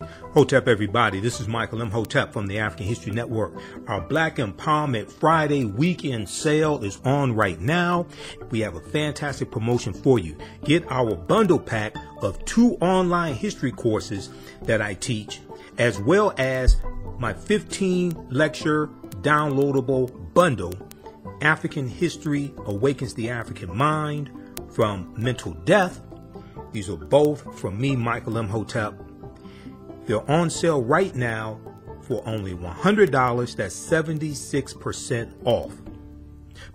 Hotep, everybody. This is Michael Imhotep from the African History Network. Our Black Empowerment Friday weekend sale is on right now. We have a fantastic promotion for you. Get our bundle pack of two online history courses that I teach, as well as my 15 lecture downloadable bundle, African History Awakens the African Mind from Mental Death. These are both from me, Michael Imhotep they're on sale right now for only $100. That's 76% off.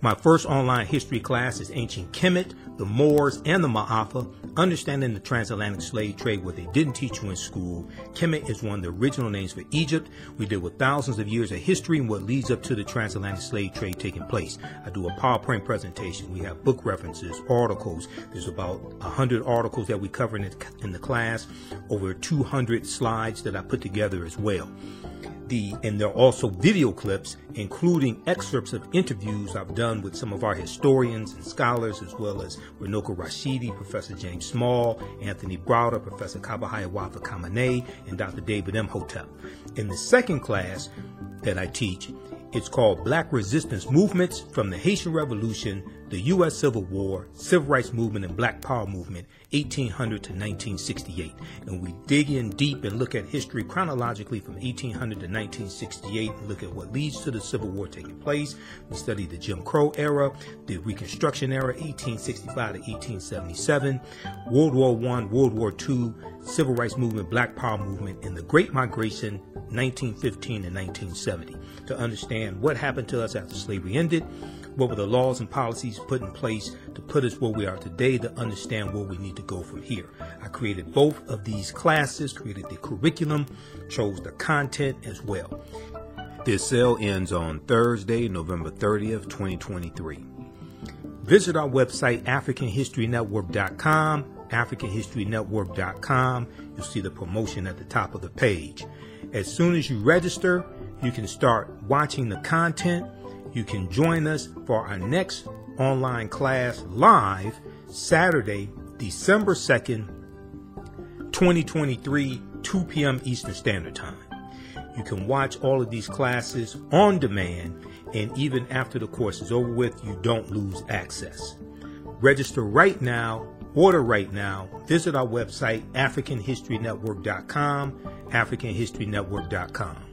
My first online history class is Ancient Kemet, the Moors, and the Maafa, Understanding the Transatlantic Slave Trade, what they didn't teach you in school. Kemet is one of the original names for Egypt. We deal with thousands of years of history and what leads up to the transatlantic slave trade taking place. I do a PowerPoint presentation. We have book references, articles. There's about 100 articles that we cover in the, in the class, over 200 slides that I put together as well the and there are also video clips including excerpts of interviews I've done with some of our historians and scholars as well as Runoko Rashidi, Professor James Small, Anthony Browder, Professor Kaba Hiawatha Kamene, and Dr. David Imhotep. In the second class that I teach, it's called Black Resistance Movements from the Haitian Revolution, the U.S. Civil War, Civil Rights Movement, and Black Power Movement, 1800 to 1968. And we dig in deep and look at history chronologically from 1800 to 1968 and look at what leads to the Civil War taking place. We study the Jim Crow era, the Reconstruction era, 1865 to 1877, World War I, World War II, Civil Rights Movement, Black Power Movement, and the Great Migration, 1915 to 1970 to understand what happened to us after slavery ended, what were the laws and policies put in place to put us where we are today to understand where we need to go from here. I created both of these classes, created the curriculum, chose the content as well. This sale ends on Thursday, November 30th, 2023. Visit our website, AfricanHistoryNetwork.com, AfricanHistoryNetwork.com. You'll see the promotion at the top of the page. As soon as you register, you can start watching the content. You can join us for our next online class live Saturday, December 2nd, 2023, 2 p.m. Eastern Standard Time. You can watch all of these classes on demand, and even after the course is over with, you don't lose access. Register right now, order right now, visit our website, AfricanHistoryNetwork.com, AfricanHistoryNetwork.com.